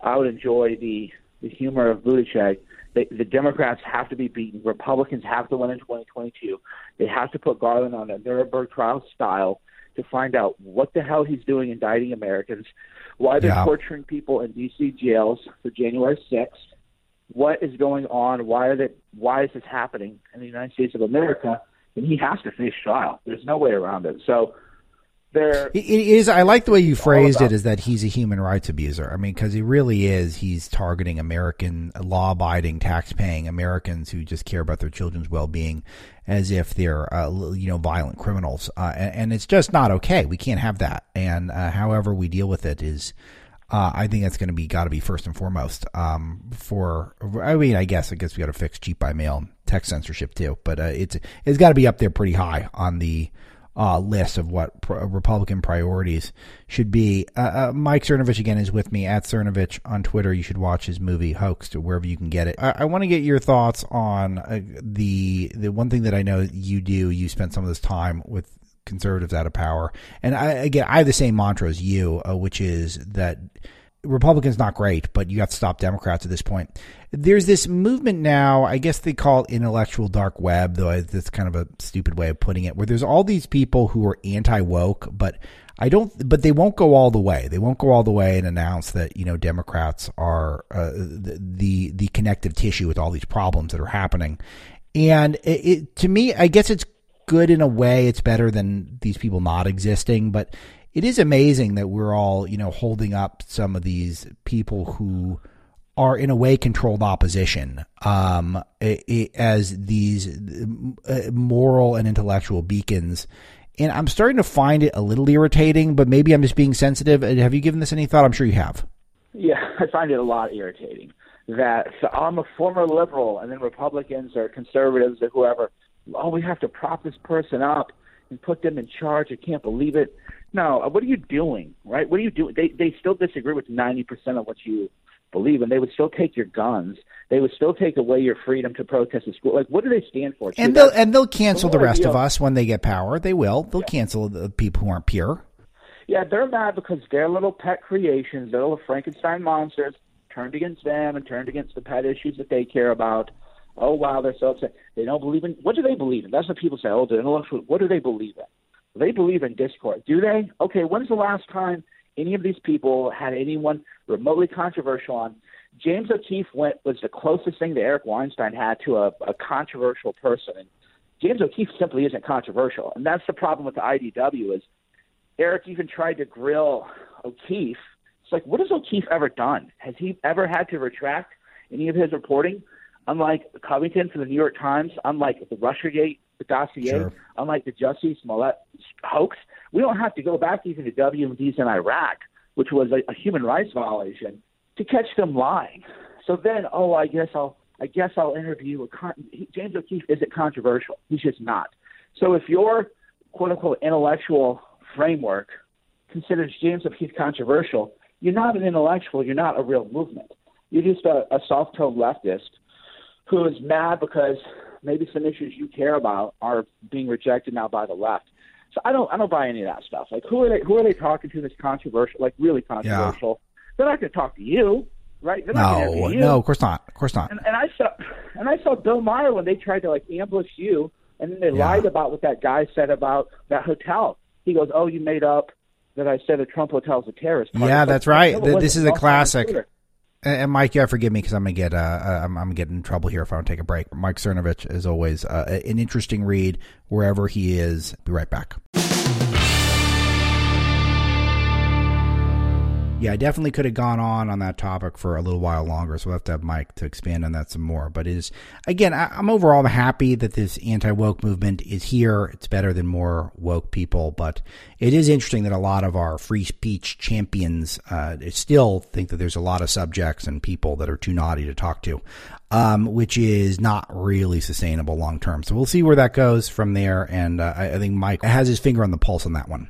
I would enjoy the the humor of Buttigieg, the, the Democrats have to be beaten. Republicans have to win in 2022. They have to put Garland on a Nuremberg trial style to find out what the hell he's doing indicting Americans, why they're Yeah. torturing people in D.C. jails for January 6th, what is going on, why are they, why is this happening in the United States of America, and he has to face trial. There's no way around it. So there, It is. I like the way you phrased it. Is that he's a human rights abuser? I mean, because he really is. He's targeting American law-abiding, tax-paying Americans who just care about their children's well-being, as if they're uh, you know violent criminals. Uh, and, and it's just not okay. We can't have that. And uh, however we deal with it is. Uh, I think that's going to be got to be first and foremost. Um, for I mean, I guess I guess we got to fix cheap by mail text censorship too. But uh, it's it's got to be up there pretty high on the uh, list of what pro- Republican priorities should be. Uh, uh, Mike Cernovich again is with me at Cernovich on Twitter. You should watch his movie Hoaxed wherever you can get it. I, I want to get your thoughts on uh, the the one thing that I know you do. You spent some of this time with conservatives out of power, and I again I have the same mantra as you, uh, which is that Republicans not great, but you have to stop Democrats at this point. There's this movement now, I guess they call it intellectual dark web, though that's kind of a stupid way of putting it, where there's all these people who are anti woke, but I don't, but they won't go all the way. They won't go all the way and announce that, you know, Democrats are uh, the, the, the connective tissue with all these problems that are happening. And it, it, to me, I guess it's good in a way. It's better than these people not existing, but it is amazing that we're all, you know, holding up some of these people who are in a way controlled opposition um, i- i- as these uh, moral and intellectual beacons. And I'm starting to find it a little irritating, but maybe I'm just being sensitive. Uh, Have you given this any thought? I'm sure you have. Yeah, I find it a lot irritating that so I'm a former liberal, and then Republicans or conservatives or whoever, oh, we have to prop this person up and put them in charge. I can't believe it. No, uh, what are you doing, right? What are you doing? They they still disagree with ninety percent of what you believe and They would still take your guns. They would still take away your freedom to protest at school. Like, what do they stand for? And they'll and they'll cancel the rest of us when they get power. They will. They'll cancel the people who aren't pure. Yeah, they're mad because their little pet creations, their little Frankenstein monsters, turned against them and turned against the pet issues that they care about. Oh wow, they're so upset. They don't believe in what do they believe in? That's what people say. Oh, the intellectual. What do they believe in? They believe in discord. Do they? Okay, when's the last time any of these people had anyone remotely controversial on? James O'Keefe went was the closest thing that Eric Weinstein had to a, a controversial person. And James O'Keefe simply isn't controversial, and that's the problem with the IDW is Eric even tried to grill O'Keefe. It's like, what has O'Keefe ever done? Has he ever had to retract any of his reporting? Unlike Covington for the New York Times, unlike the Russiagate dossier, Sure. unlike the Jussie Smollett hoax, we don't have to go back even to WMDs in Iraq, which was a, a human rights violation, to catch them lying. So then, oh, I guess I'll, I guess I'll interview a con- James O'Keefe isn't controversial. He's just not. So if your quote unquote intellectual framework considers James O'Keefe controversial, you're not an intellectual. You're not a real movement. You're just a, a soft-toed leftist who is mad because maybe some issues you care about are being rejected now by the left. So I don't I don't buy any of that stuff. Like who are they who are they talking to that's controversial, like really controversial? Yeah. They're not going to talk to you, right? They're no, no, of course not, of course not. And, and I saw and I saw Bill Maher when they tried to like ambush you, and then they yeah. lied about what that guy said about that hotel. He goes, "Oh, you made up that I said a Trump hotel is a terrorist." Party. Yeah, that's right. This is a classic. And Mike, have forgive me because I'm gonna get uh, uh, I'm, I'm gonna get in trouble here if I don't take a break. Mike Cernovich is always uh, an interesting read wherever he is. Be right back. Yeah, I definitely could have gone on on that topic for a little while longer, so we'll have to have Mike to expand on that some more. But is again, I, am overall happy that this anti woke movement is here. It's better than more woke people, but it is interesting that a lot of our free speech champions uh, still think that there's a lot of subjects and people that are too naughty to talk to, um, which is not really sustainable long term. So we'll see where that goes from there. And uh, I, I think Mike has his finger on the pulse on that one.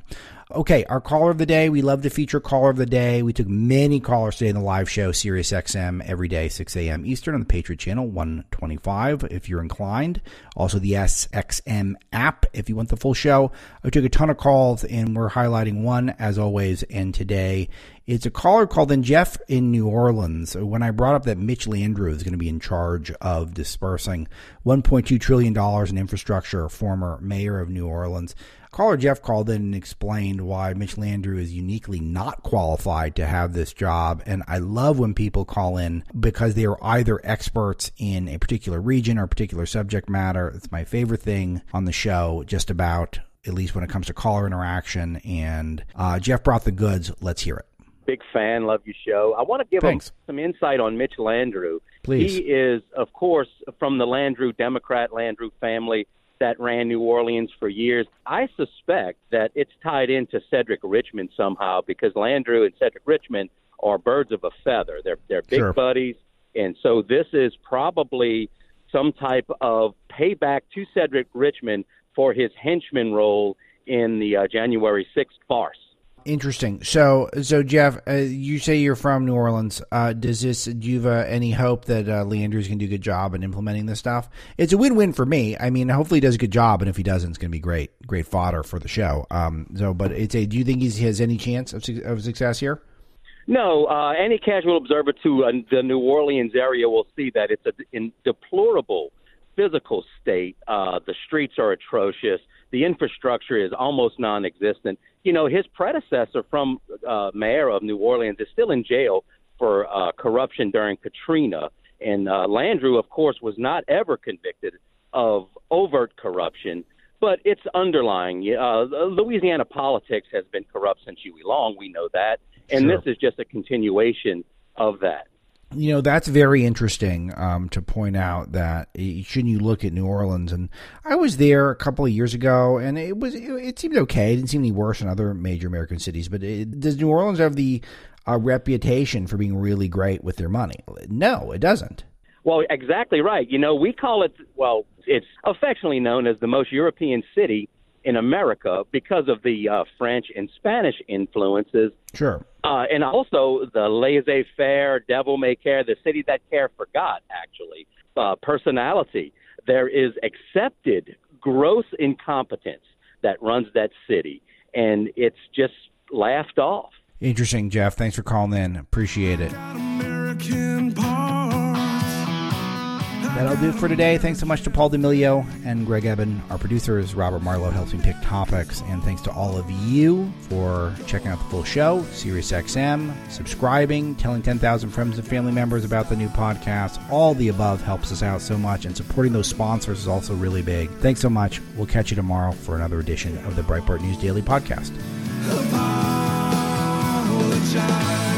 Okay, our caller of the day. We love to feature caller of the day. We took many callers today in the live show, Sirius XM, every day, 6 a.m. Eastern on the Patriot Channel, 125, if you're inclined. Also, the SXM app, if you want the full show. I took a ton of calls, and we're highlighting one, as always. And today, it's a caller called in Jeff in New Orleans. When I brought up that Mitch Landrieu is going to be in charge of dispersing $1.2 trillion in infrastructure, former mayor of New Orleans, Caller Jeff called in and explained why Mitch Landrieu is uniquely not qualified to have this job. And I love when people call in because they are either experts in a particular region or a particular subject matter. It's my favorite thing on the show, just about, at least when it comes to caller interaction. And uh, Jeff brought the goods. Let's hear it. Big fan, love your show. I want to give Thanks. him some insight on Mitch Landrieu. Please. He is, of course, from the Landrieu Democrat Landrieu family that ran New Orleans for years. I suspect that it's tied into Cedric Richmond somehow because Landrieu and Cedric Richmond are birds of a feather. They're they're big sure. buddies, and so this is probably some type of payback to Cedric Richmond for his henchman role in the uh, January 6th farce. Interesting. So, so Jeff, uh, you say you're from New Orleans. Uh, does this do you have uh, any hope that uh, Landrieu's can do a good job in implementing this stuff? It's a win-win for me. I mean, hopefully he does a good job, and if he doesn't, it's going to be great, great fodder for the show. Um, so, but it's a. Do you think he has any chance of, of success here? No, uh, any casual observer to uh, the New Orleans area will see that it's a in deplorable physical state. Uh, the streets are atrocious. The infrastructure is almost non-existent you know, his predecessor from uh, mayor of New Orleans is still in jail for uh, corruption during Katrina. And uh, Landrieu, of course, was not ever convicted of overt corruption, but it's underlying. Uh, Louisiana politics has been corrupt since Huey Long. We know that. And sure. this is just a continuation of that you know that's very interesting um, to point out that shouldn't you look at New Orleans? And I was there a couple of years ago and it was it, it seemed okay. It didn't seem any worse than other major American cities but it, does New Orleans have the uh, reputation for being really great with their money? No it doesn't. Well exactly right. You know we call it well it's affectionately known as the most European city in America because of the uh, French and Spanish influences. Sure. Uh, and also the laissez faire, devil may care, the city that care forgot, actually, uh, personality. There is accepted gross incompetence that runs that city, and it's just laughed off. Interesting, Jeff. Thanks for calling in. Appreciate it. That'll do it for today. Thanks so much to Paul D'Amelio and Greg Eben. Our producers. Robert Marlowe, helps me pick topics. And thanks to all of you for checking out the full show, SiriusXM, subscribing, telling 10,000 friends and family members about the new podcast. All the above helps us out so much, and supporting those sponsors is also really big. Thanks so much. We'll catch you tomorrow for another edition of the Breitbart News Daily Podcast. Apologize.